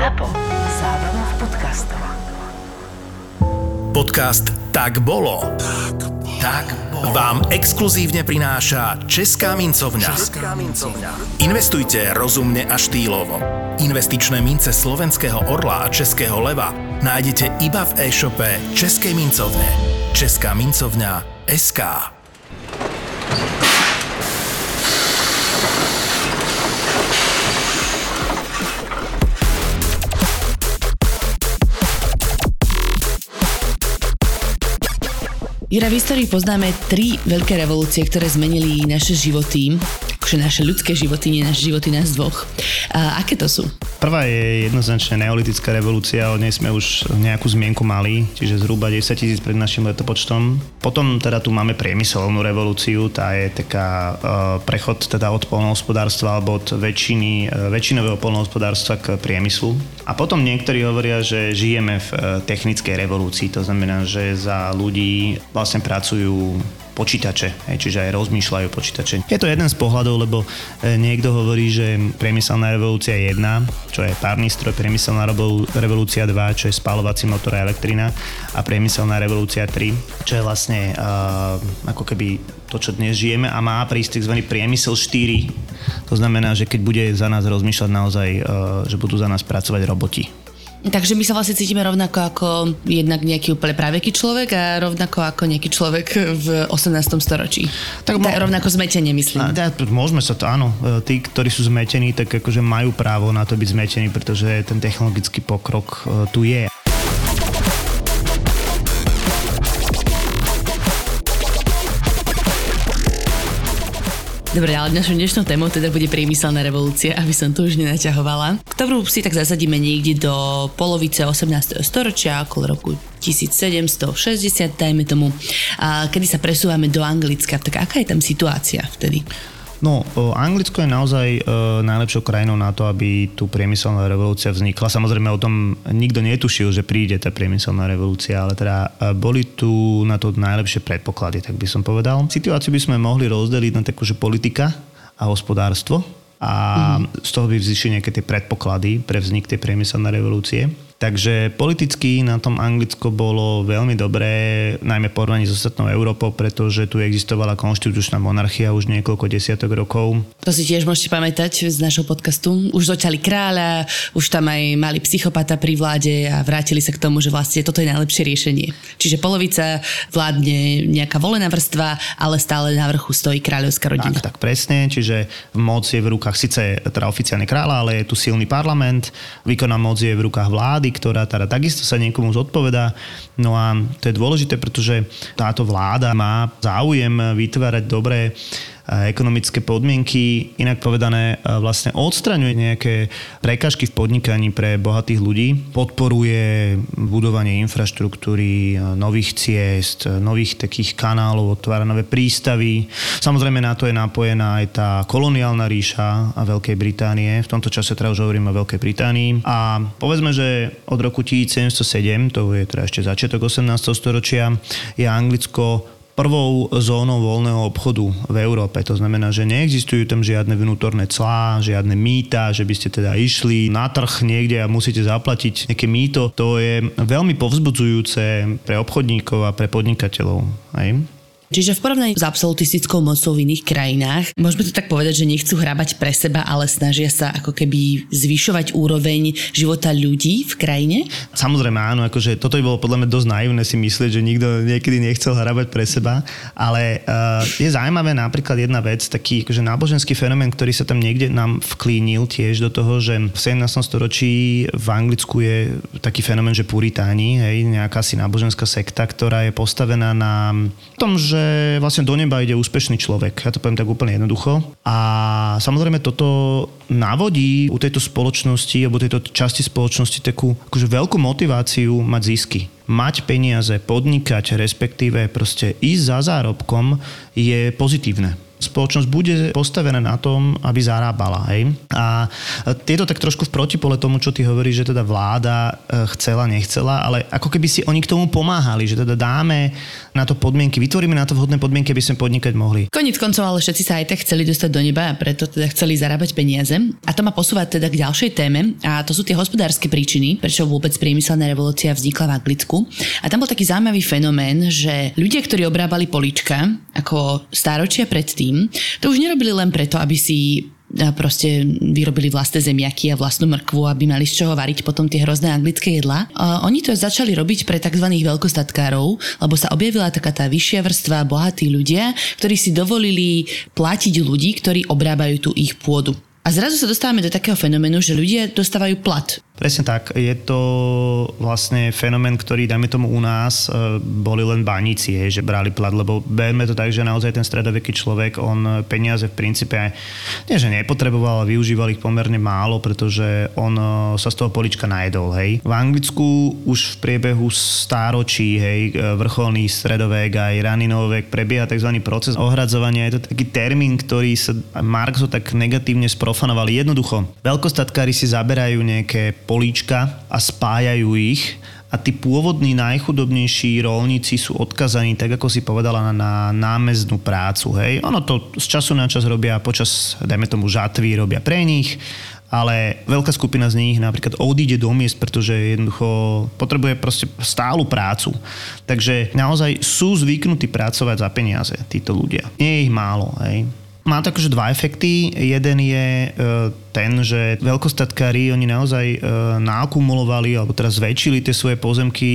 ZAPO. Zábrná v podcastov. Podcast Tak bolo. Tak bolo. Vám exkluzívne prináša Česká mincovňa. Česká mincovňa. Investujte rozumne a štýlovo. Investičné mince slovenského orla a českého leva nájdete iba v e-shope Českej mincovne. Česká mincovňa SK. Jura, v histórii poznáme tri veľké revolúcie, ktoré zmenili naše životy, akože naše ľudské životy, nie naše životy nás dvoch. A aké to sú? Prvá je jednoznačne neolitická revolúcia, o nej sme už nejakú zmienku mali, čiže zhruba 10 tisíc pred našim letopočtom. Potom teda tu máme priemyselnú revolúciu, tá je taká uh, prechod teda od polnohospodárstva alebo od väčšiny, uh, väčšinového polnohospodárstva k priemyslu. A potom niektorí hovoria, že žijeme v uh, technickej revolúcii, to znamená, že za ľudí vlastne pracujú počítače, čiže aj rozmýšľajú počítače. Je to jeden z pohľadov, lebo niekto hovorí, že priemyselná revolúcia je jedna, čo je párny stroj, priemyselná revolúcia 2, čo je spalovací motor a elektrina a priemyselná revolúcia 3, čo je vlastne uh, ako keby to, čo dnes žijeme a má prísť tzv. priemysel 4. To znamená, že keď bude za nás rozmýšľať naozaj, uh, že budú za nás pracovať roboti. Takže my sa vlastne cítime rovnako ako jednak nejaký úplne praveký človek a rovnako ako nejaký človek v 18. storočí. Tak, mo- rovnako zmetenie, myslím. A, môžeme sa to, áno. E, tí, ktorí sú zmetení, tak akože majú právo na to byť zmetení, pretože ten technologický pokrok e, tu je. Dobre, ale našou dnešnou témou teda bude priemyselná revolúcia, aby som to už nenaťahovala, ktorú si tak zasadíme niekde do polovice 18. storočia, okolo roku 1760, dajme tomu, a kedy sa presúvame do Anglicka. Tak aká je tam situácia vtedy? No, Anglicko je naozaj e, najlepšou krajinou na to, aby tu priemyselná revolúcia vznikla. Samozrejme o tom nikto netušil, že príde tá priemyselná revolúcia, ale teda e, boli tu na to najlepšie predpoklady, tak by som povedal. Situáciu by sme mohli rozdeliť na takú, že politika a hospodárstvo a mm. z toho by vzýšli nejaké tie predpoklady pre vznik tej priemyselnej revolúcie. Takže politicky na tom Anglicko bolo veľmi dobré, najmä porovnaní s ostatnou Európou, pretože tu existovala konštitučná monarchia už niekoľko desiatok rokov. To si tiež môžete pamätať z našho podcastu. Už zoťali kráľa, už tam aj mali psychopata pri vláde a vrátili sa k tomu, že vlastne toto je najlepšie riešenie. Čiže polovica vládne nejaká volená vrstva, ale stále na vrchu stojí kráľovská rodina. Tak, tak presne, čiže moc je v rukách síce teda oficiálne kráľa, ale je tu silný parlament, výkonná moc je v rukách vlády, ktorá teda takisto sa niekomu zodpovedá. No a to je dôležité, pretože táto vláda má záujem vytvárať dobré ekonomické podmienky, inak povedané vlastne odstraňuje nejaké prekažky v podnikaní pre bohatých ľudí, podporuje budovanie infraštruktúry, nových ciest, nových takých kanálov, otvára nové prístavy. Samozrejme na to je napojená aj tá koloniálna ríša a Veľkej Británie. V tomto čase teda už hovorím o Veľkej Británii. A povedzme, že od roku 1707, to je teda ešte začiatok 18. storočia, je Anglicko prvou zónou voľného obchodu v Európe. To znamená, že neexistujú tam žiadne vnútorné clá, žiadne mýta, že by ste teda išli na trh niekde a musíte zaplatiť nejaké mýto. To je veľmi povzbudzujúce pre obchodníkov a pre podnikateľov. Hej? Čiže v porovnaní s absolutistickou mocou v iných krajinách, môžeme to tak povedať, že nechcú hrabať pre seba, ale snažia sa ako keby zvyšovať úroveň života ľudí v krajine? Samozrejme áno, akože toto by bolo podľa mňa dosť naivné si myslieť, že nikto niekedy nechcel hrabať pre seba, ale uh, je zaujímavé napríklad jedna vec, taký akože náboženský fenomén, ktorý sa tam niekde nám vklínil tiež do toho, že v 17. storočí v Anglicku je taký fenomén, že puritáni, hej, nejaká si náboženská sekta, ktorá je postavená na tom, že že vlastne do neba ide úspešný človek. Ja to poviem tak úplne jednoducho. A samozrejme toto navodí u tejto spoločnosti alebo tejto časti spoločnosti takú akože veľkú motiváciu mať zisky mať peniaze, podnikať, respektíve proste ísť za zárobkom je pozitívne. Spoločnosť bude postavená na tom, aby zarábala. Hej? A tieto tak trošku v protipole tomu, čo ty hovoríš, že teda vláda e, chcela, nechcela, ale ako keby si oni k tomu pomáhali, že teda dáme na to podmienky, vytvoríme na to vhodné podmienky, aby sme podnikať mohli. Koniec koncov, ale všetci sa aj tak chceli dostať do neba a preto teda chceli zarábať peniaze. A to ma posúva teda k ďalšej téme a to sú tie hospodárske príčiny, prečo vôbec priemyselná revolúcia vznikla v Anglicku. A tam bol taký zaujímavý fenomén, že ľudia, ktorí obrábali polička ako stáročia predtým, to už nerobili len preto, aby si proste vyrobili vlastné zemiaky a vlastnú mrkvu, aby mali z čoho variť potom tie hrozné anglické jedlá. A oni to začali robiť pre tzv. veľkostatkárov, lebo sa objavila taká tá vyššia vrstva, bohatí ľudia, ktorí si dovolili platiť ľudí, ktorí obrábajú tú ich pôdu. A zrazu sa dostávame do takého fenoménu, že ľudia dostávajú plat Presne tak. Je to vlastne fenomén, ktorý, dajme tomu u nás, e, boli len baníci, že brali plat, lebo berme to tak, že naozaj ten stredoveký človek, on peniaze v princípe nie, že nepotreboval, ale využíval ich pomerne málo, pretože on e, sa z toho polička najedol. Hej. V Anglicku už v priebehu stáročí, hej, e, vrcholný stredovek aj raný novovek prebieha tzv. proces ohradzovania. Je to taký termín, ktorý sa Marx tak negatívne sprofanoval. Jednoducho, veľkostatkári si zaberajú nejaké políčka a spájajú ich a tí pôvodní najchudobnejší rolníci sú odkazaní, tak ako si povedala, na, námeznú prácu. Hej. Ono to z času na čas robia počas, dajme tomu, žatvy robia pre nich, ale veľká skupina z nich napríklad odíde do miest, pretože jednoducho potrebuje proste stálu prácu. Takže naozaj sú zvyknutí pracovať za peniaze títo ľudia. Nie je ich málo. Hej má to akože dva efekty. Jeden je e, ten, že veľkostatkári, oni naozaj e, naakumulovali alebo teraz zväčšili tie svoje pozemky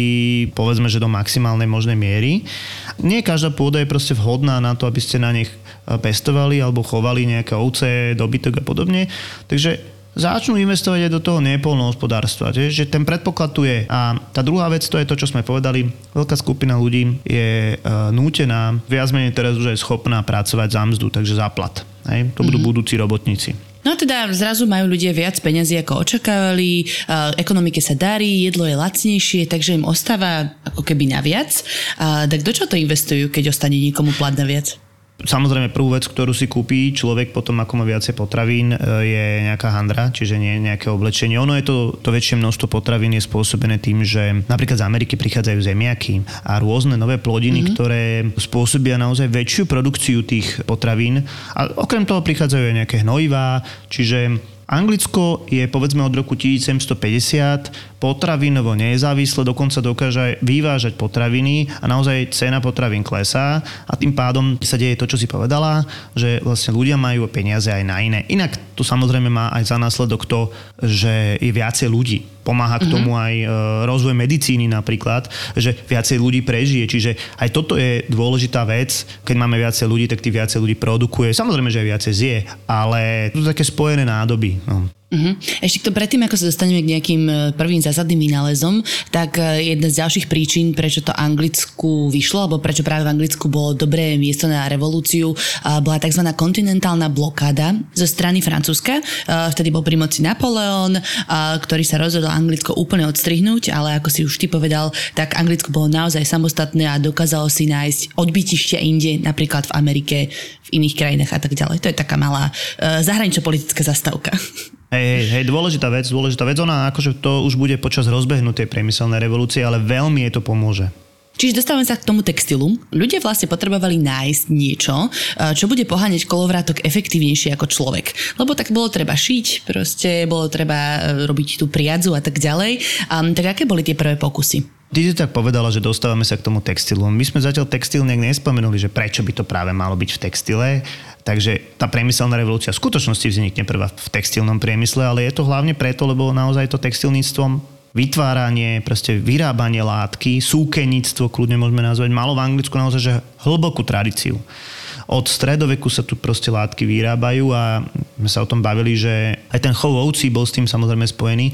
povedzme, že do maximálnej možnej miery. Nie každá pôda je proste vhodná na to, aby ste na nich e, pestovali alebo chovali nejaké ovce, dobytok a podobne. Takže začnú investovať aj do toho nepolnohospodárstva. Že ten predpoklad tu je. A tá druhá vec, to je to, čo sme povedali. Veľká skupina ľudí je uh, nútená, viac menej teraz už aj schopná pracovať za mzdu, takže za plat. Hej? To budú mm-hmm. budúci robotníci. No teda zrazu majú ľudia viac peniazy ako očakávali, ekonomike sa darí, jedlo je lacnejšie, takže im ostáva ako keby naviac. A, tak do čo to investujú, keď ostane niekomu plat naviac? Samozrejme, prvú vec, ktorú si kúpi človek potom, ako má viacej potravín, e, je nejaká handra, čiže nie nejaké oblečenie. Ono je to, to väčšie množstvo potravín je spôsobené tým, že napríklad z Ameriky prichádzajú zemiaky a rôzne nové plodiny, mm-hmm. ktoré spôsobia naozaj väčšiu produkciu tých potravín. A okrem toho prichádzajú aj nejaké hnojivá, čiže Anglicko je povedzme od roku 1750 potravinovo nezávisle, dokonca dokáže vyvážať potraviny a naozaj cena potravín klesá a tým pádom sa deje to, čo si povedala, že vlastne ľudia majú peniaze aj na iné. Inak to samozrejme má aj za následok to, že je viacej ľudí. Pomáha k mhm. tomu aj e, rozvoj medicíny napríklad, že viacej ľudí prežije. Čiže aj toto je dôležitá vec. Keď máme viacej ľudí, tak tých viacej ľudí produkuje. Samozrejme, že aj viacej zje, ale to sú také spojené nádoby. No. Uh-huh. Ešte to predtým, ako sa dostaneme k nejakým e, prvým zásadným vynálezom, tak e, jedna z ďalších príčin, prečo to Anglicku vyšlo, alebo prečo práve v Anglicku bolo dobré miesto na revolúciu, bola tzv. kontinentálna blokáda zo strany Francúzska. Vtedy bol pri moci Napoleon, ktorý sa rozhodol Anglicko úplne odstrihnúť, ale ako si už ty povedal, tak Anglicko bolo naozaj samostatné a dokázalo si nájsť odbytišťa inde, napríklad v Amerike, v iných krajinách a tak ďalej. To je taká malá e, zahranično-politická zastavka. Hej, hej, hej, dôležitá vec, dôležitá vec. Ona akože to už bude počas rozbehnutej priemyselnej revolúcie, ale veľmi jej to pomôže. Čiže dostávame sa k tomu textilu. Ľudia vlastne potrebovali nájsť niečo, eh, čo bude poháňať kolovrátok efektívnejšie ako človek. Lebo tak bolo treba šiť, proste bolo treba eh, robiť tú priadzu a tak ďalej. Um, tak aké boli tie prvé pokusy? Ty si tak povedala, že dostávame sa k tomu textilu. My sme zatiaľ textil nejak nespomenuli, že prečo by to práve malo byť v textile. Takže tá priemyselná revolúcia v skutočnosti vznikne prvá v textilnom priemysle, ale je to hlavne preto, lebo naozaj to textilníctvom vytváranie, proste vyrábanie látky, súkenictvo, kľudne môžeme nazvať, malo v Anglicku naozaj že hlbokú tradíciu. Od stredoveku sa tu proste látky vyrábajú a sme sa o tom bavili, že aj ten chov ovcí bol s tým samozrejme spojený.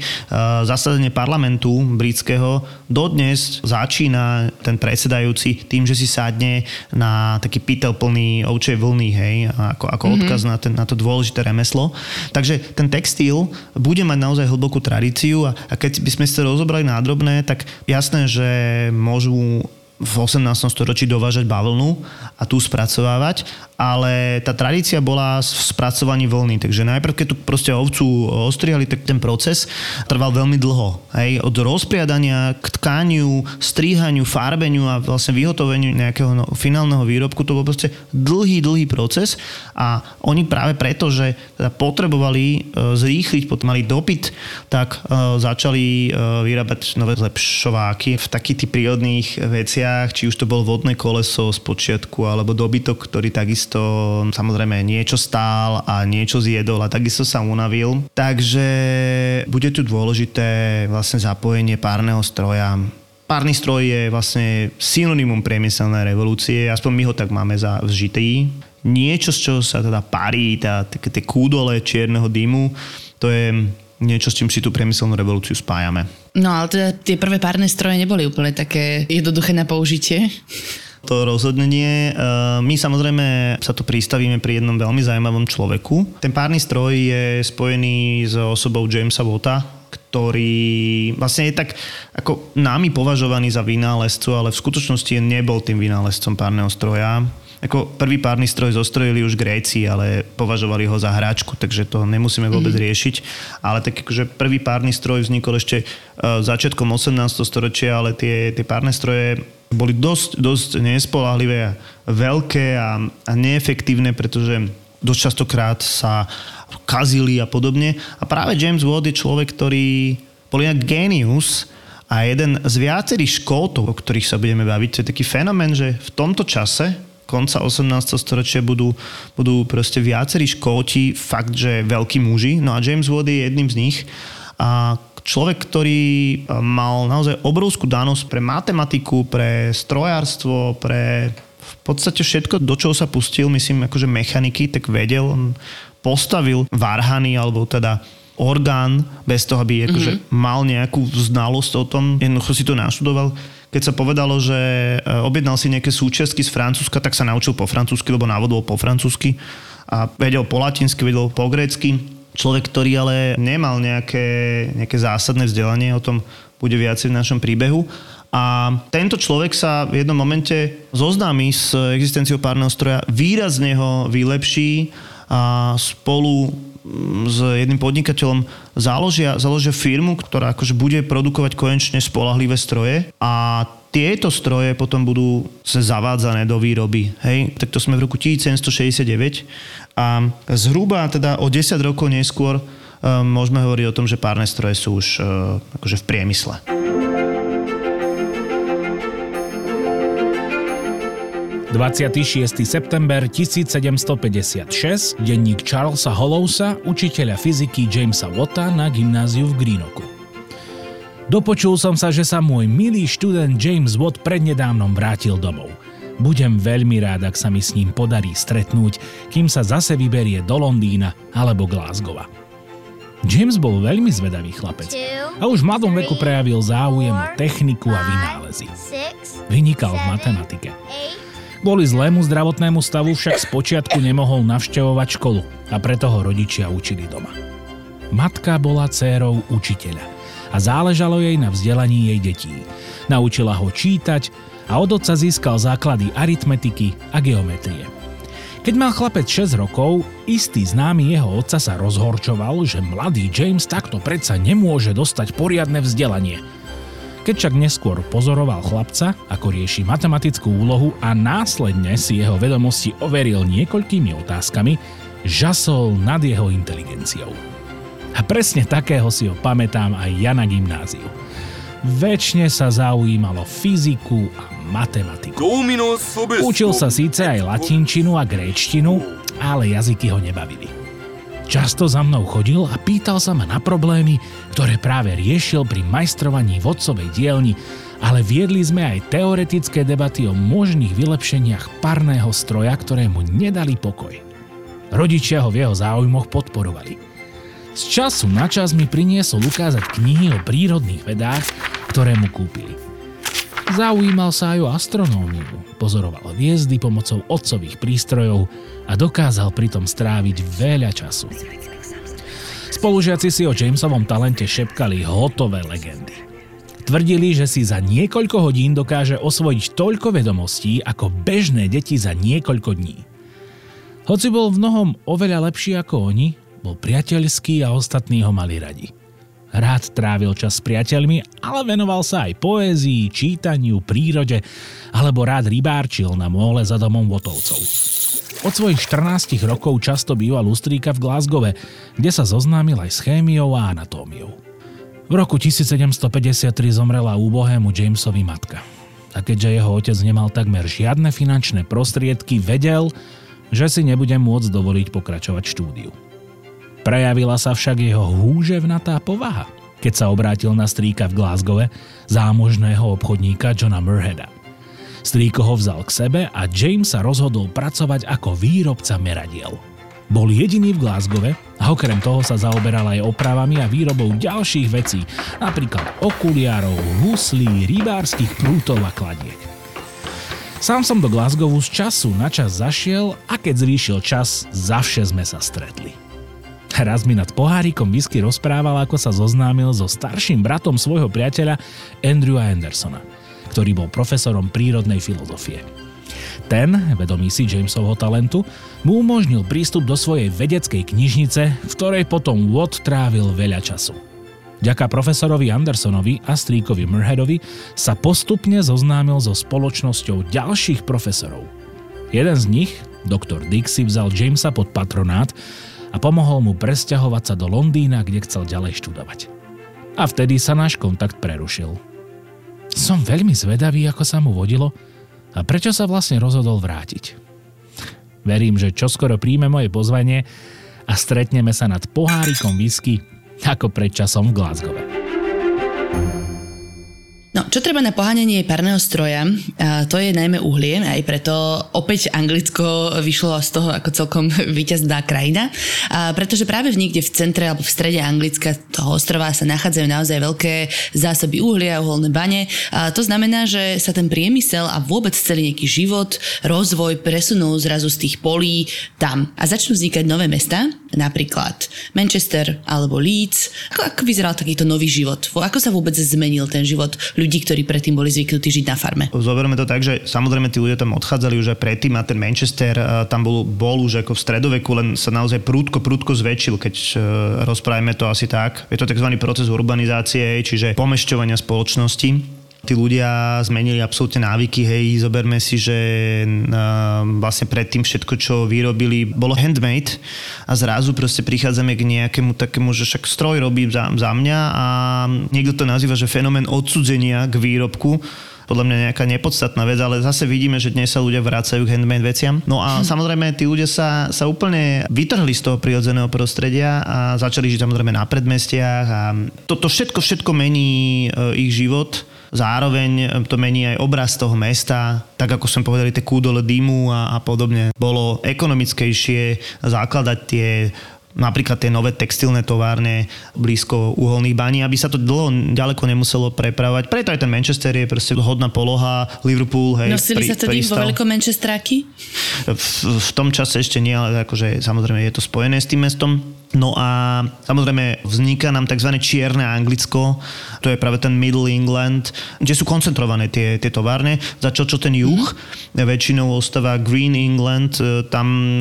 Zasadenie parlamentu britského dodnes začína ten predsedajúci tým, že si sadne na taký pytel plný ovčej vlny, hej, ako, ako mm-hmm. odkaz na, ten, na to dôležité remeslo. Takže ten textil bude mať naozaj hlbokú tradíciu a, a keď by sme sa rozobrali nádrobné, tak jasné, že môžu v 18. storočí dovážať bavlnu a tu spracovávať, ale tá tradícia bola v spracovaní vlny. Takže najprv, keď tu proste ovcu ostrihali, tak ten proces trval veľmi dlho. Hej, od rozpriadania k tkaniu, stríhaniu, farbeniu a vlastne vyhotoveniu nejakého no, finálneho výrobku, to bol proste dlhý, dlhý proces a oni práve preto, že teda potrebovali e, zrýchliť, potom mali dopyt, tak e, začali e, vyrábať nové zlepšováky v takých tých prírodných veciach, či už to bol vodné koleso z počiatku, alebo dobytok, ktorý takisto samozrejme niečo stál a niečo zjedol a takisto sa unavil. Takže bude tu dôležité vlastne zapojenie párneho stroja Párny stroj je vlastne synonymum priemyselnej revolúcie, aspoň my ho tak máme za vžitý. Niečo, z čoho sa teda parí, tá, také tie kúdole čierneho dymu, to je niečo, s čím si tú priemyselnú revolúciu spájame. No ale teda tie prvé párne stroje neboli úplne také jednoduché na použitie. To rozhodne nie. E, my samozrejme sa tu pristavíme pri jednom veľmi zaujímavom človeku. Ten párny stroj je spojený s osobou Jamesa Watta, ktorý vlastne je tak ako námi považovaný za vynálezcu, ale v skutočnosti nebol tým vynálezcom párneho stroja. Ako prvý párny stroj zostrojili už Gréci, ale považovali ho za hračku, takže to nemusíme vôbec mm-hmm. riešiť. Ale tak akože prvý párny stroj vznikol ešte uh, začiatkom 18. storočia, ale tie, tie párne stroje boli dosť, dosť nespolahlivé a veľké a, a neefektívne, pretože dosť častokrát sa kazili a podobne. A práve James Watt je človek, ktorý bol inak genius a jeden z viacerých škótov, o ktorých sa budeme baviť, to je taký fenomén, že v tomto čase, konca 18. storočia budú, budú proste viacerí škóti, fakt, že veľkí muži, no a James Watt je jedným z nich. A človek, ktorý mal naozaj obrovskú danosť pre matematiku, pre strojárstvo, pre v podstate všetko, do čoho sa pustil, myslím, akože mechaniky, tak vedel, on postavil varhany, alebo teda orgán, bez toho, aby akože mm-hmm. mal nejakú znalosť o tom, jednoducho si to naštudoval. Keď sa povedalo, že e, objednal si nejaké súčiastky z Francúzska, tak sa naučil po francúzsky, lebo návodol po francúzsky a vedel po latinsky, vedel po grécky. Človek, ktorý ale nemal nejaké, nejaké zásadné vzdelanie, o tom bude viacej v našom príbehu. A tento človek sa v jednom momente zoznámi s existenciou párneho stroja, výrazne ho vylepší a spolu s jedným podnikateľom založia, založia firmu, ktorá akože bude produkovať konečne spolahlivé stroje a tieto stroje potom budú sa zavádzané do výroby. Hej? Tak to sme v roku 1769 a zhruba teda o 10 rokov neskôr um, môžeme hovoriť o tom, že párne stroje sú už uh, akože v priemysle. 26. september 1756, denník Charlesa Hollowsa, učiteľa fyziky Jamesa Watta na gymnáziu v Greenoku. Dopočul som sa, že sa môj milý študent James Watt prednedávnom vrátil domov. Budem veľmi rád, ak sa mi s ním podarí stretnúť, kým sa zase vyberie do Londýna alebo Glasgowa. James bol veľmi zvedavý chlapec a už v mladom veku prejavil záujem o techniku a vynálezy. Vynikal v matematike. Kvôli zlému zdravotnému stavu však spočiatku nemohol navštevovať školu a preto ho rodičia učili doma. Matka bola dcérou učiteľa a záležalo jej na vzdelaní jej detí. Naučila ho čítať a od otca získal základy aritmetiky a geometrie. Keď mal chlapec 6 rokov, istý známy jeho otca sa rozhorčoval, že mladý James takto predsa nemôže dostať poriadne vzdelanie – keď však neskôr pozoroval chlapca, ako rieši matematickú úlohu a následne si jeho vedomosti overil niekoľkými otázkami, žasol nad jeho inteligenciou. A presne takého si ho pamätám aj ja na gymnáziu. Väčšine sa zaujímalo fyziku a matematiku. Učil sa síce aj latinčinu a gréčtinu, ale jazyky ho nebavili. Často za mnou chodil a pýtal sa ma na problémy, ktoré práve riešil pri majstrovaní vodcovej dielni, ale viedli sme aj teoretické debaty o možných vylepšeniach parného stroja, ktoré mu nedali pokoj. Rodičia ho v jeho záujmoch podporovali. Z času na čas mi priniesol ukázať knihy o prírodných vedách, ktoré mu kúpili. Zaujímal sa aj o astronómiu, pozoroval hviezdy pomocou otcových prístrojov a dokázal pritom stráviť veľa času. Spolužiaci si o Jamesovom talente šepkali hotové legendy. Tvrdili, že si za niekoľko hodín dokáže osvojiť toľko vedomostí ako bežné deti za niekoľko dní. Hoci bol v mnohom oveľa lepší ako oni, bol priateľský a ostatní ho mali radi. Rád trávil čas s priateľmi, ale venoval sa aj poézii, čítaniu, prírode, alebo rád rybárčil na móle za domom Votovcov. Od svojich 14 rokov často býval u strýka v Glasgowe, kde sa zoznámil aj s chémiou a anatómiou. V roku 1753 zomrela úbohému Jamesovi matka. A keďže jeho otec nemal takmer žiadne finančné prostriedky, vedel, že si nebude môcť dovoliť pokračovať štúdiu. Prejavila sa však jeho húževnatá povaha, keď sa obrátil na strýka v Glasgowe, zámožného obchodníka Johna Murheada. Strýko ho vzal k sebe a James sa rozhodol pracovať ako výrobca meradiel. Bol jediný v Glasgowe a okrem toho sa zaoberal aj opravami a výrobou ďalších vecí, napríklad okuliarov, huslí, rybárskych prútov a kladiek. Sám som do Glasgowu z času na čas zašiel a keď zvýšil čas, zavše sme sa stretli. Raz mi nad pohárikom whisky rozprával, ako sa zoznámil so starším bratom svojho priateľa Andrewa Andersona, ktorý bol profesorom prírodnej filozofie. Ten, vedomý si Jamesovho talentu, mu umožnil prístup do svojej vedeckej knižnice, v ktorej potom Watt trávil veľa času. Ďaká profesorovi Andersonovi a stríkovi Murheadovi sa postupne zoznámil so spoločnosťou ďalších profesorov. Jeden z nich, doktor Dixie, vzal Jamesa pod patronát a pomohol mu presťahovať sa do Londýna, kde chcel ďalej študovať. A vtedy sa náš kontakt prerušil. Som veľmi zvedavý, ako sa mu vodilo a prečo sa vlastne rozhodol vrátiť. Verím, že čoskoro príjme moje pozvanie a stretneme sa nad pohárikom whisky ako pred časom v Glasgowe. No, čo treba na poháňanie parného stroja, to je najmä uhlie, aj preto opäť Anglicko vyšlo z toho ako celkom víťazná krajina, pretože práve v niekde v centre alebo v strede Anglicka toho ostrova sa nachádzajú naozaj veľké zásoby uhlia, uholné bane. To znamená, že sa ten priemysel a vôbec celý nejaký život, rozvoj presunul zrazu z tých polí tam. A začnú vznikať nové mesta, napríklad Manchester alebo Leeds. Ako, ako vyzeral takýto nový život? Ako sa vôbec zmenil ten život ľudí, ktorí predtým boli zvyknutí žiť na farme. Zoberieme to tak, že samozrejme tí ľudia tam odchádzali už aj predtým a ten Manchester tam bol, bol už ako v stredoveku, len sa naozaj prúdko, prúdko zväčšil, keď uh, rozprávame to asi tak. Je to tzv. proces urbanizácie, čiže pomešťovania spoločnosti tí ľudia zmenili absolútne návyky, hej, zoberme si, že vlastne predtým všetko, čo vyrobili, bolo handmade a zrazu proste prichádzame k nejakému takému, že však stroj robí za, za mňa a niekto to nazýva, že fenomén odsudzenia k výrobku, podľa mňa nejaká nepodstatná vec, ale zase vidíme, že dnes sa ľudia vracajú k handmade veciam. No a hm. samozrejme, tí ľudia sa, sa úplne vytrhli z toho prirodzeného prostredia a začali žiť samozrejme na predmestiach a toto všetko, všetko mení e, ich život Zároveň to mení aj obraz toho mesta, tak ako som povedali, tie kúdole dymu a, a podobne. Bolo ekonomickejšie zakladať tie napríklad tie nové textilné továrne blízko uholných baní, aby sa to dlho ďaleko nemuselo prepravať. Preto aj ten Manchester je proste hodná poloha, Liverpool, hej. Nosili pri, sa to vo veľkom Manchesteráky? V, v tom čase ešte nie, ale akože samozrejme je to spojené s tým mestom. No a samozrejme vzniká nám tzv. čierne Anglicko, to je práve ten Middle England, kde sú koncentrované tie, tie továrne. Začal čo ten juh, mm. väčšinou ostáva Green England, e, tam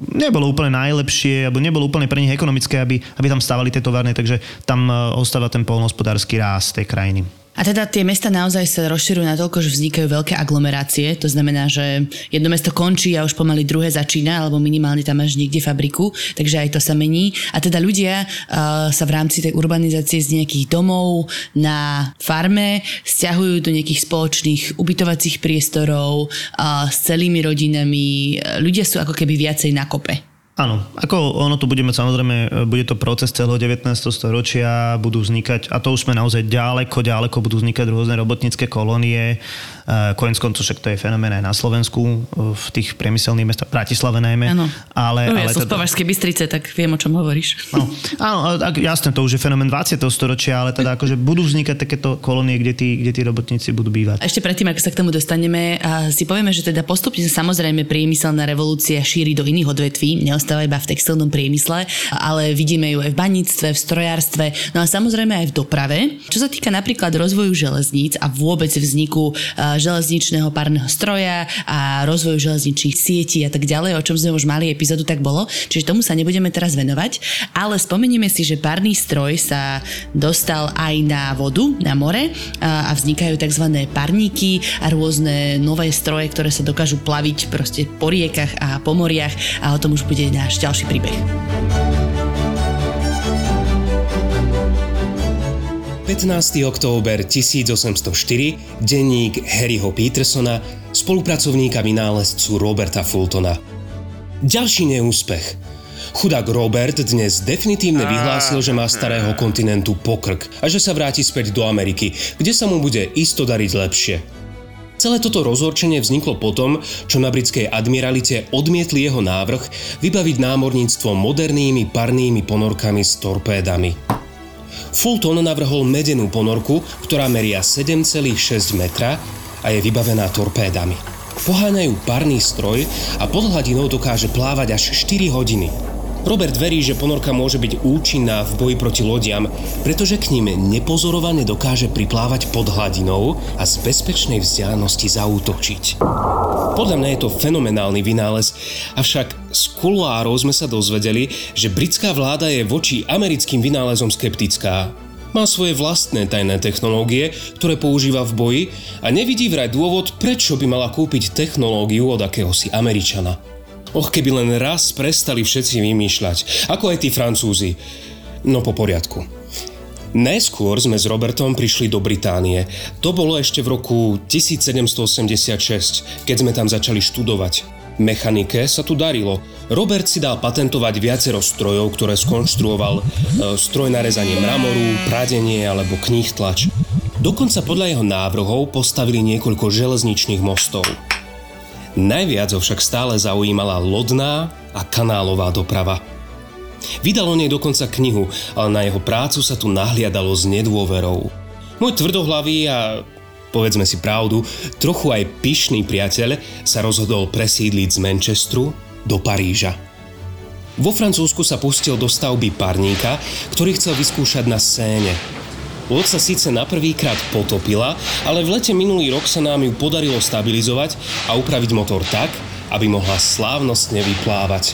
nebolo úplne najlepšie, alebo nebolo úplne pre nich ekonomické, aby, aby tam stávali tie továrne, takže tam e, ostáva ten polnohospodársky ráz tej krajiny. A teda tie mesta naozaj sa rozširujú na toľko, že vznikajú veľké aglomerácie. To znamená, že jedno mesto končí a už pomaly druhé začína, alebo minimálne tam máš niekde fabriku, takže aj to sa mení. A teda ľudia uh, sa v rámci tej urbanizácie z nejakých domov na farme stiahujú do nejakých spoločných ubytovacích priestorov uh, s celými rodinami. Ľudia sú ako keby viacej na kope. Áno, ako ono tu budeme samozrejme, e, bude to proces celého 19. storočia, budú vznikať, a to už sme naozaj ďaleko, ďaleko, budú vznikať rôzne robotnícke kolónie, e, konec koncov však to je fenomén aj na Slovensku, e, v tých priemyselných mestách, Bratislave najmä. Áno, ale, no, ja ale som teda... z Považskej Bystrice, tak viem, o čom hovoríš. No, áno, jasné, to už je fenomén 20. storočia, ale teda akože budú vznikať takéto kolónie, kde tí, kde tí robotníci budú bývať. A ešte predtým, ako sa k tomu dostaneme, si povieme, že teda postupne samozrejme priemyselná revolúcia šíri do iných odvetví, neostáva iba v textilnom priemysle, ale vidíme ju aj v baníctve, v strojárstve, no a samozrejme aj v doprave. Čo sa týka napríklad rozvoju železníc a vôbec vzniku železničného párneho stroja a rozvoju železničných sietí a tak ďalej, o čom sme už mali epizódu, tak bolo. Čiže tomu sa nebudeme teraz venovať, ale spomenieme si, že párny stroj sa dostal aj na vodu, na more a vznikajú tzv. parníky a rôzne nové stroje, ktoré sa dokážu plaviť proste po riekach a po moriach a o tom už bude náš ďalší príbeh. 15. október 1804, denník Harryho Petersona, spolupracovníka vynálezcu Roberta Fultona. Ďalší neúspech. Chudák Robert dnes definitívne vyhlásil, že má starého kontinentu pokrk a že sa vráti späť do Ameriky, kde sa mu bude isto dariť lepšie. Celé toto rozhorčenie vzniklo potom, čo na britskej admiralite odmietli jeho návrh vybaviť námorníctvo modernými parnými ponorkami s torpédami. Fulton navrhol medenú ponorku, ktorá meria 7,6 metra a je vybavená torpédami. Poháňajú parný stroj a pod hladinou dokáže plávať až 4 hodiny. Robert verí, že ponorka môže byť účinná v boji proti lodiam, pretože k ním nepozorovane dokáže priplávať pod hladinou a z bezpečnej vzdialenosti zaútočiť. Podľa mňa je to fenomenálny vynález, avšak z kuluárov sme sa dozvedeli, že britská vláda je voči americkým vynálezom skeptická. Má svoje vlastné tajné technológie, ktoré používa v boji a nevidí vraj dôvod, prečo by mala kúpiť technológiu od akéhosi Američana. Och, keby len raz prestali všetci vymýšľať, ako aj tí Francúzi. No po poriadku. Najskôr sme s Robertom prišli do Británie. To bolo ešte v roku 1786, keď sme tam začali študovať. Mechanike sa tu darilo. Robert si dal patentovať viacero strojov, ktoré skonštruoval. E, stroj na rezanie mramoru, pradenie alebo kníh tlač. Dokonca podľa jeho návrhov postavili niekoľko železničných mostov. Najviac ho však stále zaujímala lodná a kanálová doprava. Vydal o nej dokonca knihu, ale na jeho prácu sa tu nahliadalo s nedôverou. Môj tvrdohlavý a povedzme si pravdu, trochu aj pyšný priateľ sa rozhodol presídliť z Manchesteru do Paríža. Vo Francúzsku sa pustil do stavby parníka, ktorý chcel vyskúšať na scéne. Loď sa síce na prvýkrát potopila, ale v lete minulý rok sa nám ju podarilo stabilizovať a upraviť motor tak, aby mohla slávnostne vyplávať.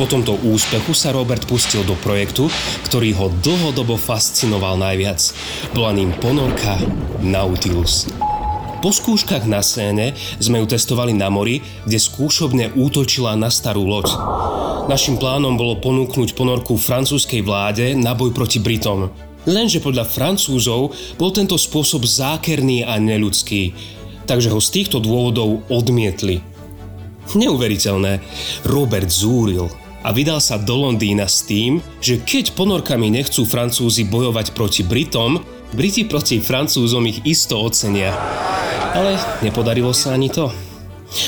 Po tomto úspechu sa Robert pustil do projektu, ktorý ho dlhodobo fascinoval najviac. Bola ním ponorka Nautilus. Po skúškach na Séne sme ju testovali na mori, kde skúšobne útočila na starú loď. Našim plánom bolo ponúknuť ponorku francúzskej vláde na boj proti Britom. Lenže podľa Francúzov bol tento spôsob zákerný a neľudský, takže ho z týchto dôvodov odmietli. Neuveriteľné, Robert zúril a vydal sa do Londýna s tým, že keď ponorkami nechcú Francúzi bojovať proti Britom, Briti proti Francúzom ich isto ocenia. Ale nepodarilo sa ani to.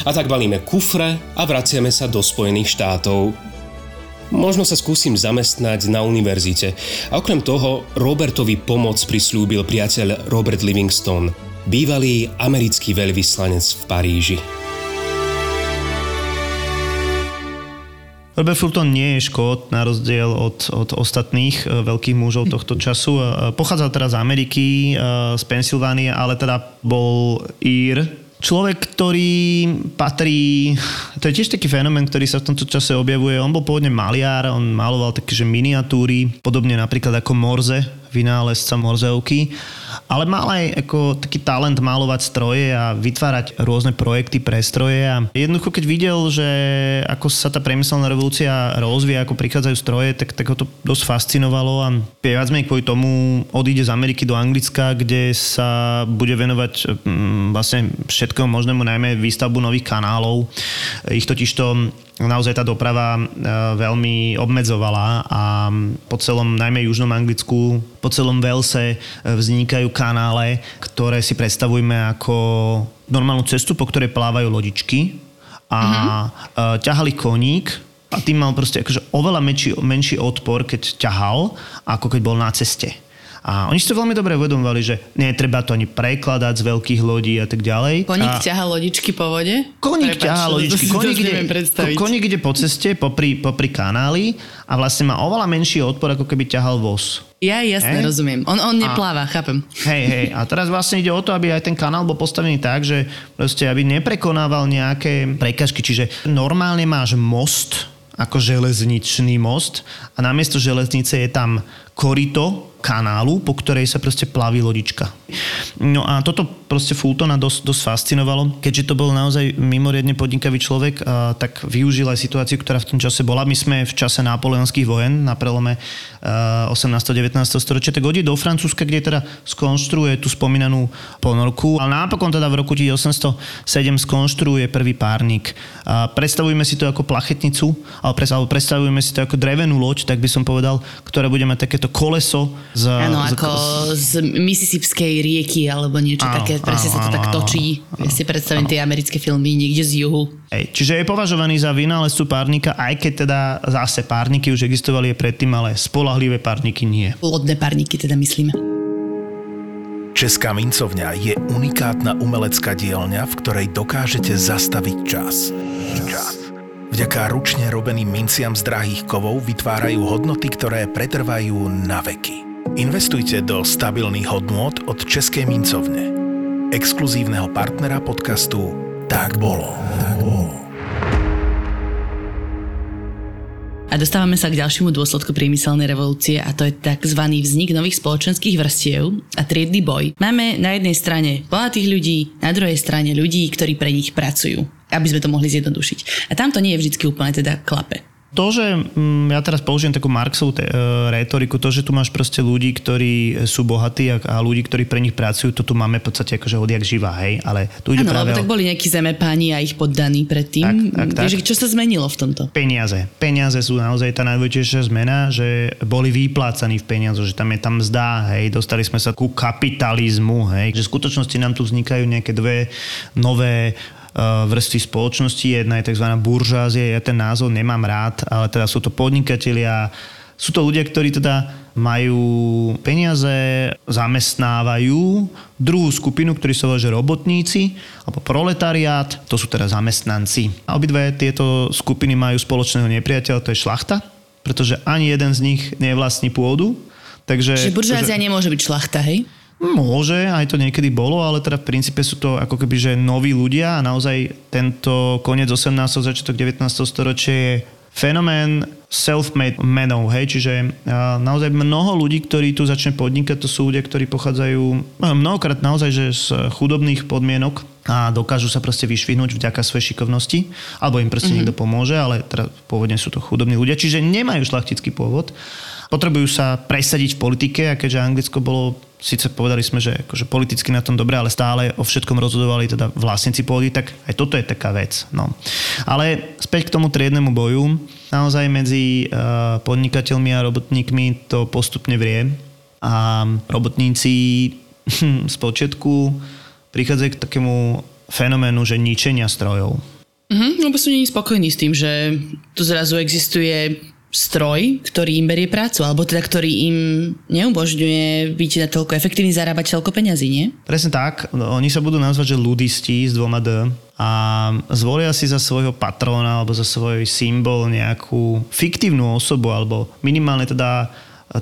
A tak balíme kufre a vraciame sa do Spojených štátov, Možno sa skúsim zamestnať na univerzite. A okrem toho Robertovi pomoc prislúbil priateľ Robert Livingston, bývalý americký veľvyslanec v Paríži. Robert Fulton nie je škód, na rozdiel od, od ostatných e, veľkých mužov tohto času. E, pochádzal teraz z Ameriky, e, z Pensylvánie, ale teda bol Ír, človek, ktorý patrí, to je tiež taký fenomén, ktorý sa v tomto čase objavuje. On bol pôvodne maliar, on maloval také, miniatúry, podobne napríklad ako Morze, vynálezca Morzeovky ale mal aj ako taký talent malovať stroje a vytvárať rôzne projekty pre stroje a jednoducho keď videl, že ako sa tá priemyselná revolúcia rozvíja, ako prichádzajú stroje, tak, tak ho to dosť fascinovalo a viac menej kvôli tomu odíde z Ameriky do Anglicka, kde sa bude venovať mm, vlastne všetkému možnému, najmä výstavbu nových kanálov. Ich totiž to naozaj tá doprava e, veľmi obmedzovala a po celom, najmä južnom Anglicku, po celom Velse e, vznikajú kanále, ktoré si predstavujeme ako normálnu cestu, po ktorej plávajú lodičky a mm-hmm. ťahali koník a tým mal proste akože oveľa menší, menší odpor, keď ťahal, ako keď bol na ceste. A oni si to veľmi dobre uvedomovali, že netreba to ani prekladať z veľkých lodí a tak ďalej. Koník a... ťaha lodičky po vode? Koník ťaha lodičky. Koník ide, koník ide po ceste, popri, popri kanáli a vlastne má oveľa menší odpor, ako keby ťahal voz. Ja jasne Hej? rozumiem. On, on nepláva, chápem. Hej, hej. A teraz vlastne ide o to, aby aj ten kanál bol postavený tak, že proste, aby neprekonával nejaké prekažky. Čiže normálne máš most, ako železničný most a namiesto železnice je tam korito kanálu, po ktorej sa proste plaví lodička. No a toto proste Fultona dosť, dosť fascinovalo. Keďže to bol naozaj mimoriadne podnikavý človek, a, tak využil aj situáciu, ktorá v tom čase bola. My sme v čase napoleonských vojen na prelome a, 18. 19. storočia, tak hodí do Francúzska, kde teda skonštruuje tú spomínanú ponorku. Ale napokon teda v roku 1807 skonštruuje prvý párnik. A predstavujeme si to ako plachetnicu, ale predstavujeme si to ako drevenú loď, tak by som povedal, ktorá bude mať takéto koleso z, Áno, z, ako z Mississipskej rieky alebo niečo Áno, také, presne sa to áno, tak áno, točí. Ja si predstavím tie americké filmy niekde z juhu. Hej, čiže je považovaný za vynálezcu párnika, aj keď teda zase párniky už existovali aj predtým, ale spolahlivé párniky nie. Lodné párniky teda myslíme. Česká mincovňa je unikátna umelecká dielňa, v ktorej dokážete zastaviť čas. Čas. Vďaka ručne robeným minciam z drahých kovov vytvárajú hodnoty, ktoré pretrvajú na veky. Investujte do stabilných hodnôt od Českej mincovne. Exkluzívneho partnera podcastu Tak bolo. Tak bolo. A dostávame sa k ďalšiemu dôsledku priemyselnej revolúcie a to je tzv. vznik nových spoločenských vrstiev a triedny boj. Máme na jednej strane bohatých ľudí, na druhej strane ľudí, ktorí pre nich pracujú aby sme to mohli zjednodušiť. A tam to nie je vždy úplne teda klape. To, že mm, ja teraz použijem takú Marxovú te, e, retoriku, to, že tu máš proste ľudí, ktorí sú bohatí a, a ľudí, ktorí pre nich pracujú, to tu máme v podstate akože odjak živá, hej, ale tu ide Áno, práve lebo o tak boli nejakí zemepáni a ich poddaní predtým. Tak, tak, tak. Čo sa zmenilo v tomto? peniaze. Peniaze sú naozaj tá najdôležitejšia zmena, že boli vyplácaní v peniazoch, že tam je tam zdá, hej, dostali sme sa ku kapitalizmu, hej, že v skutočnosti nám tu vznikajú nejaké dve nové vrstvy spoločnosti. Jedna je tzv. buržázia, ja ten názov nemám rád, ale teda sú to podnikatelia, sú to ľudia, ktorí teda majú peniaze, zamestnávajú druhú skupinu, ktorí sa volajú robotníci alebo proletariát, to sú teda zamestnanci. A obidve tieto skupiny majú spoločného nepriateľa, to je šlachta, pretože ani jeden z nich nevlastní pôdu. Takže, Čiže buržázia že... nemôže byť šlachta, hej? Môže, aj to niekedy bolo, ale teda v princípe sú to ako keby, že noví ľudia a naozaj tento koniec 18. začiatok 19. storočie je fenomén self-made menov, hej, čiže naozaj mnoho ľudí, ktorí tu začne podnikať, to sú ľudia, ktorí pochádzajú no, mnohokrát naozaj, že z chudobných podmienok a dokážu sa proste vyšvihnúť vďaka svojej šikovnosti, alebo im proste mm-hmm. niekto pomôže, ale teda pôvodne sú to chudobní ľudia, čiže nemajú šlachtický pôvod potrebujú sa presadiť v politike a keďže Anglicko bolo, síce povedali sme, že akože politicky na tom dobre, ale stále o všetkom rozhodovali teda vlastníci pôdy, tak aj toto je taká vec. No. Ale späť k tomu triednemu boju, naozaj medzi uh, podnikateľmi a robotníkmi to postupne vrie a robotníci z počiatku prichádzajú k takému fenoménu, že ničenia strojov. Mhm, lebo sú není spokojní s tým, že tu zrazu existuje stroj, ktorý im berie prácu, alebo teda ktorý im neumožňuje byť na toľko efektívny zarábať toľko peňazí, nie? Presne tak. Oni sa budú nazvať, že ludisti s dvoma D a zvolia si za svojho patróna alebo za svoj symbol nejakú fiktívnu osobu alebo minimálne teda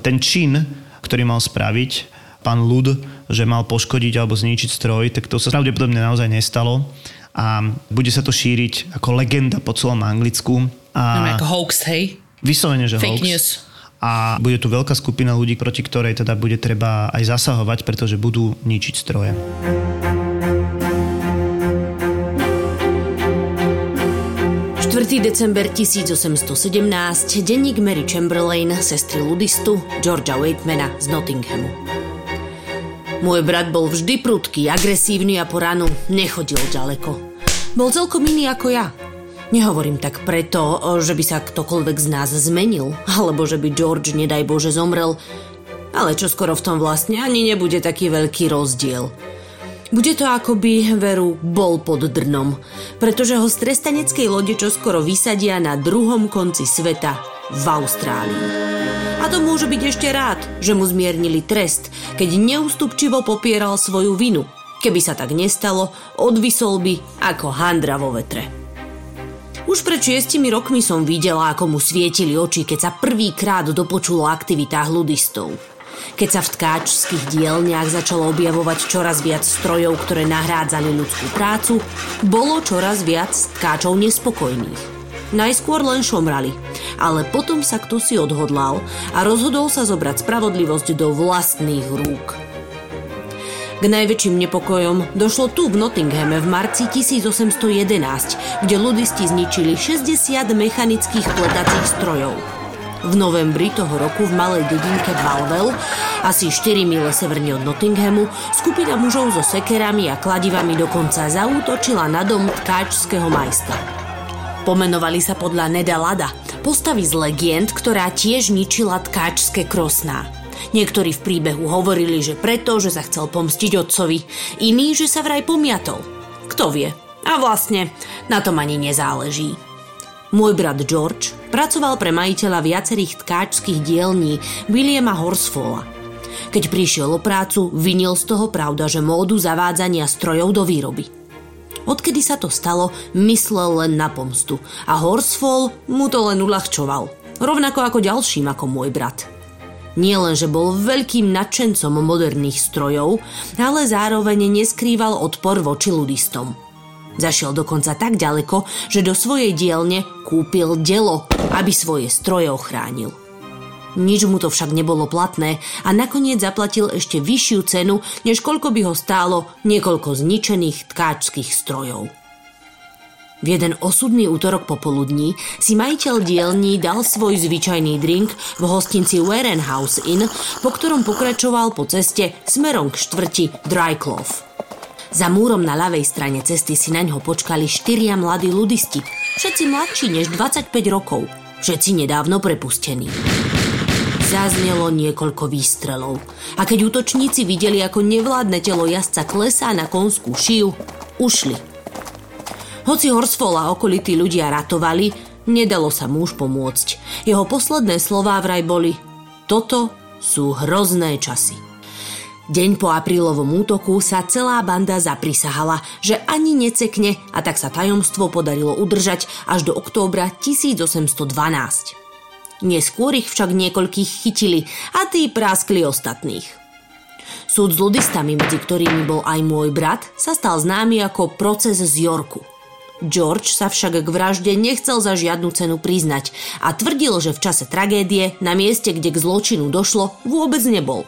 ten čin, ktorý mal spraviť pán Lud, že mal poškodiť alebo zničiť stroj, tak to sa pravdepodobne naozaj nestalo a bude sa to šíriť ako legenda po celom Anglicku. A... No, ako hoax, hej? Vyslovene, že Fake hoax. news. A bude tu veľká skupina ľudí, proti ktorej teda bude treba aj zasahovať, pretože budú ničiť stroje. 4. december 1817, denník Mary Chamberlain, sestry ludistu Georgia Waitmana z Nottinghamu. Môj brat bol vždy prudký, agresívny a po ranu nechodil ďaleko. Bol celkom iný ako ja. Nehovorím tak preto, že by sa ktokoľvek z nás zmenil, alebo že by George, nedaj Bože, zomrel, ale čo skoro v tom vlastne ani nebude taký veľký rozdiel. Bude to akoby veru bol pod drnom, pretože ho z trestaneckej lode čoskoro vysadia na druhom konci sveta v Austrálii. A to môže byť ešte rád, že mu zmiernili trest, keď neústupčivo popieral svoju vinu. Keby sa tak nestalo, odvisol by ako handra vo vetre. Už pred šiestimi rokmi som videla, ako mu svietili oči, keď sa prvýkrát dopočul o aktivitách. Keď sa v tkáčských dielniach začalo objavovať čoraz viac strojov, ktoré nahrádzali ľudskú prácu, bolo čoraz viac tkáčov nespokojných. Najskôr len šomrali, ale potom sa kto si odhodlal a rozhodol sa zobrať spravodlivosť do vlastných rúk. K najväčším nepokojom došlo tu v Nottinghame v marci 1811, kde ludisti zničili 60 mechanických pletacích strojov. V novembri toho roku v malej dedinke Balvel, asi 4 mile severne od Nottinghamu, skupina mužov so sekerami a kladivami dokonca zaútočila na dom tkáčského majstra. Pomenovali sa podľa Neda Lada, postavy z legend, ktorá tiež ničila tkáčské krosná. Niektorí v príbehu hovorili, že preto, že sa chcel pomstiť otcovi, iní, že sa vraj pomiatol. Kto vie? A vlastne na tom ani nezáleží. Môj brat George pracoval pre majiteľa viacerých tkáčských dielní Williama Horsfalla. Keď prišiel o prácu, vinil z toho pravda, že módu zavádzania strojov do výroby. Odkedy sa to stalo, myslel len na pomstu a Horsfall mu to len uľahčoval. Rovnako ako ďalším ako môj brat. Nie len, že bol veľkým nadšencom moderných strojov, ale zároveň neskrýval odpor voči ludistom. Zašiel dokonca tak ďaleko, že do svojej dielne kúpil delo, aby svoje stroje ochránil. Nič mu to však nebolo platné a nakoniec zaplatil ešte vyššiu cenu, než koľko by ho stálo niekoľko zničených tkáčských strojov. V jeden osudný útorok popoludní si majiteľ dielní dal svoj zvyčajný drink v hostinci Warenhouse Inn, po ktorom pokračoval po ceste smerom k štvrti Dryclough. Za múrom na ľavej strane cesty si na ňo počkali štyria mladí ludisti, všetci mladší než 25 rokov, všetci nedávno prepustení. Zaznelo niekoľko výstrelov a keď útočníci videli, ako nevládne telo jazdca klesá na konskú šiju, ušli hoci Horsfall a okolití ľudia ratovali, nedalo sa muž pomôcť. Jeho posledné slová vraj boli Toto sú hrozné časy. Deň po aprílovom útoku sa celá banda zaprisahala, že ani necekne a tak sa tajomstvo podarilo udržať až do októbra 1812. Neskôr ich však niekoľkých chytili a tí práskli ostatných. Súd s ludistami, medzi ktorými bol aj môj brat, sa stal známy ako proces z Yorku – George sa však k vražde nechcel za žiadnu cenu priznať a tvrdil, že v čase tragédie na mieste, kde k zločinu došlo, vôbec nebol.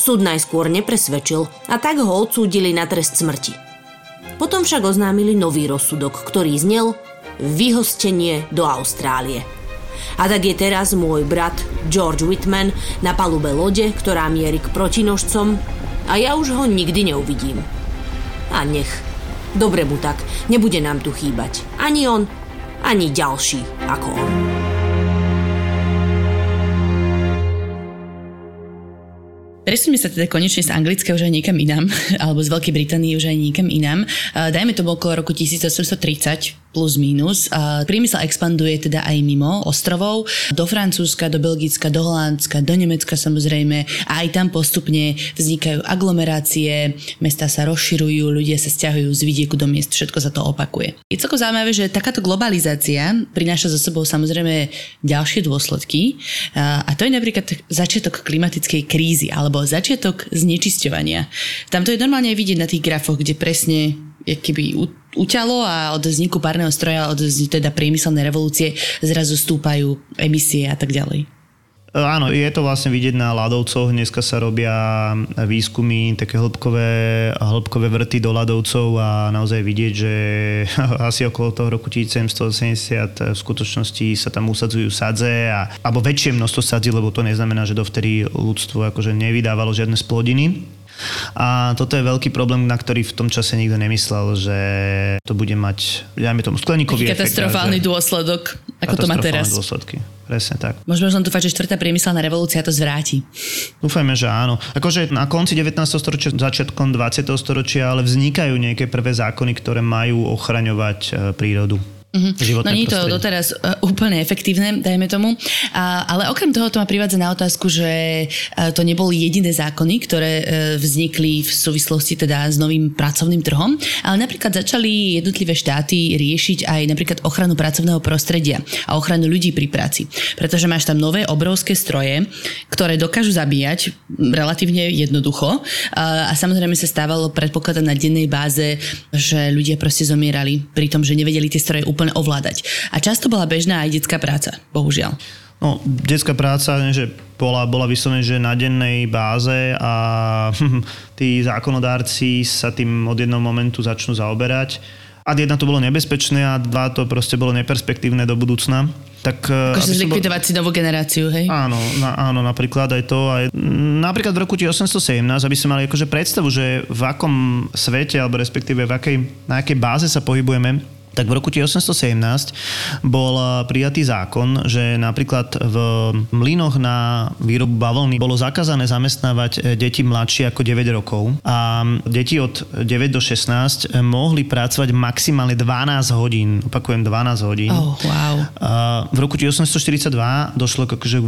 Súd najskôr nepresvedčil a tak ho odsúdili na trest smrti. Potom však oznámili nový rozsudok, ktorý znel vyhostenie do Austrálie. A tak je teraz môj brat George Whitman na palube lode, ktorá mierí k protinožcom a ja už ho nikdy neuvidím. A nech Dobre mu tak, nebude nám tu chýbať. Ani on, ani ďalší ako on. Presuňme sa teda konečne z Anglicka už aj niekam inám, alebo z Veľkej Británie už aj niekam inám. Dajme to okolo roku 1830, plus minus. Priemysel expanduje teda aj mimo ostrovov, do Francúzska, do Belgicka, do Holandska, do Nemecka samozrejme a aj tam postupne vznikajú aglomerácie, mesta sa rozširujú, ľudia sa stiahujú z vidieku do miest, všetko sa to opakuje. Je celkom zaujímavé, že takáto globalizácia prináša za sebou samozrejme ďalšie dôsledky a to je napríklad začiatok klimatickej krízy alebo začiatok znečisťovania. Tam to je normálne aj vidieť na tých grafoch, kde presne keby uťalo a od vzniku párneho stroja, od teda priemyselnej revolúcie zrazu stúpajú emisie a tak ďalej. E, áno, je to vlastne vidieť na ľadovcoch. Dneska sa robia výskumy, také hĺbkové, hĺbkové vrty do ľadovcov a naozaj vidieť, že asi okolo toho roku 1780 v skutočnosti sa tam usadzujú sadze a, alebo väčšie množstvo sadzí, lebo to neznamená, že dovtedy ľudstvo akože nevydávalo žiadne splodiny a toto je veľký problém, na ktorý v tom čase nikto nemyslel, že to bude mať, dajme tomu, skleníkový efekt. Katastrofálny že... dôsledok, ako to má teraz. dôsledky. Presne tak. Môžeme len dúfať, že štvrtá priemyselná revolúcia to zvráti. Dúfajme, že áno. Akože na konci 19. storočia, začiatkom 20. storočia, ale vznikajú nejaké prvé zákony, ktoré majú ochraňovať e, prírodu. Životné No nie je to doteraz uh, úplne efektívne, dajme tomu. A, ale okrem toho to ma privádza na otázku, že uh, to neboli jediné zákony, ktoré uh, vznikli v súvislosti teda s novým pracovným trhom, ale napríklad začali jednotlivé štáty riešiť aj napríklad ochranu pracovného prostredia a ochranu ľudí pri práci. Pretože máš tam nové obrovské stroje, ktoré dokážu zabíjať relatívne jednoducho. A, a samozrejme sa stávalo predpokladať na dennej báze, že ľudia proste zomierali pri tom, že nevedeli tie stroje úplne ovládať. A často bola bežná aj detská práca, bohužiaľ. No, detská práca, že bola, bola vyslovene, že na dennej báze a tí zákonodárci sa tým od jedného momentu začnú zaoberať. A jedna to bolo nebezpečné a dva to proste bolo neperspektívne do budúcna. Tak, Akože som bol- zlikvidovať si novú generáciu, hej? Áno, na, áno, napríklad aj to. Aj, napríklad v roku 1817, aby sme mali akože predstavu, že v akom svete, alebo respektíve v akej, na akej báze sa pohybujeme, tak v roku 1817 bol eh, prijatý zákon, že napríklad v mlynoch na výrobu bavlny bolo zakázané zamestnávať eh, deti mladšie ako 9 rokov a deti od 9 do 16 mohli pracovať maximálne 12 hodín, opakujem 12 hodín. Oh, wow. V roku 1842 došlo k akože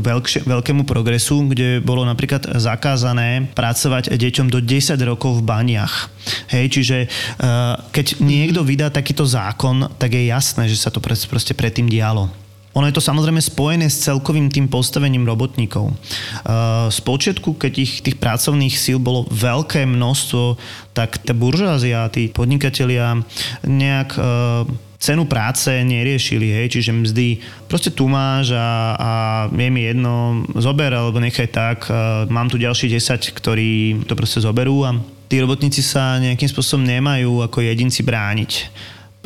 veľkému progresu, kde bolo napríklad zakázané pracovať deťom do 10 rokov v baniach. Hej, čiže keď niekto vydá takýto zákon, tak je jasné, že sa to proste predtým dialo. Ono je to samozrejme spojené s celkovým tým postavením robotníkov. Uh, z počiatku, keď ich tých pracovných síl bolo veľké množstvo, tak tá buržázia, tí podnikatelia nejak uh, cenu práce neriešili, hej, čiže mzdy. Proste tu máš a, a je mi jedno, zober alebo nechaj tak, uh, mám tu ďalší 10, ktorí to proste zoberú a tí robotníci sa nejakým spôsobom nemajú ako jedinci brániť.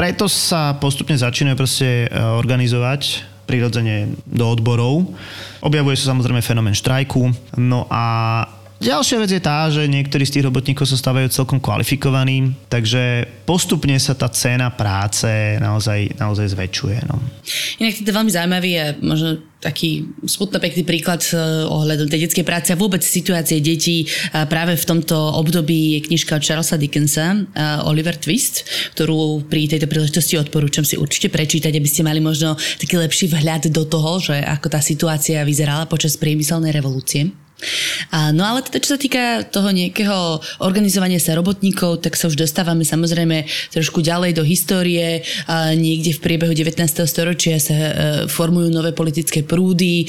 Preto sa postupne začínajú proste e, organizovať prirodzene do odborov. Objavuje sa samozrejme fenomén štrajku. No a ďalšia vec je tá, že niektorí z tých robotníkov sa stávajú celkom kvalifikovaní, takže postupne sa tá cena práce naozaj, naozaj zväčšuje. No. Inak je veľmi zaujímavý a možno taký smutno pekný príklad eh, ohľadom tej detskej práce a vôbec situácie detí a práve v tomto období je knižka Charlesa Dickensa eh, Oliver Twist, ktorú pri tejto príležitosti odporúčam si určite prečítať, aby ste mali možno taký lepší vhľad do toho, že ako tá situácia vyzerala počas priemyselnej revolúcie. A, no ale teda čo sa týka toho nejakého organizovania sa robotníkov, tak sa už dostávame samozrejme trošku ďalej do histórie. Niekde v priebehu 19. storočia sa e, formujú nové politické prúdy,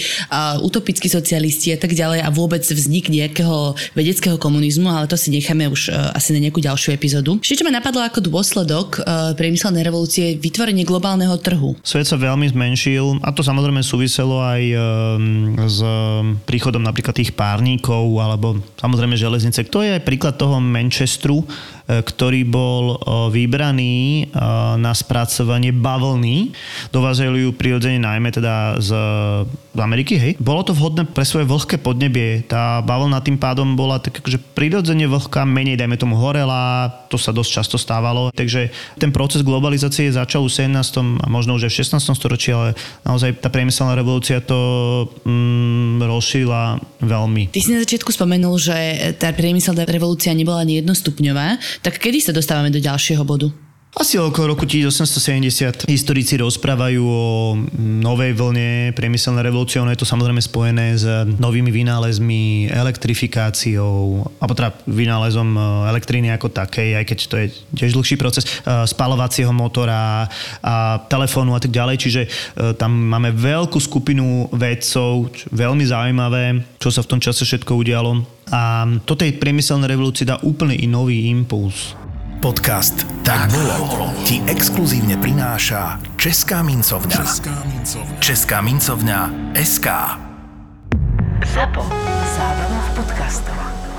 utopickí socialisti a tak ďalej a vôbec vznik nejakého vedeckého komunizmu, ale to si necháme už e, asi na nejakú ďalšiu epizódu. Ešte čo ma napadlo ako dôsledok e, priemyselnej revolúcie vytvorenie globálneho trhu. Svet sa veľmi zmenšil a to samozrejme súviselo aj s príchodom napríklad tých párníkov alebo samozrejme železnice. To je aj príklad toho Manchesteru, ktorý bol e, vybraný e, na spracovanie bavlny. Dovážajú ju prirodzene najmä teda z, z Ameriky, hej. Bolo to vhodné pre svoje vlhké podnebie. Tá bavlna tým pádom bola tak akože prirodzene vlhká, menej dajme tomu horela, to sa dosť často stávalo. Takže ten proces globalizácie začal v 17. a možno už aj v 16. storočí, ale naozaj tá priemyselná revolúcia to mm, rozšírila veľmi. Ty si na začiatku spomenul, že tá priemyselná revolúcia nebola ani jednostupňová, tak kedy sa dostávame do ďalšieho bodu? Asi okolo roku 1870 historici rozprávajú o novej vlne priemyselnej revolúcie. Ono je to samozrejme spojené s novými vynálezmi, elektrifikáciou, alebo teda vynálezom e, elektriny ako takej, aj keď to je tiež dlhší proces, e, spalovacieho motora a telefónu a tak ďalej. Čiže e, tam máme veľkú skupinu vedcov, veľmi zaujímavé, čo sa v tom čase všetko udialo. A to tej priemyselnej revolúcii dá úplne i nový impuls. Podcast Tak bolo ti exkluzívne prináša Česká mincovňa. Česká mincovňa SK. ZAPO. Zábrná v podcastovách.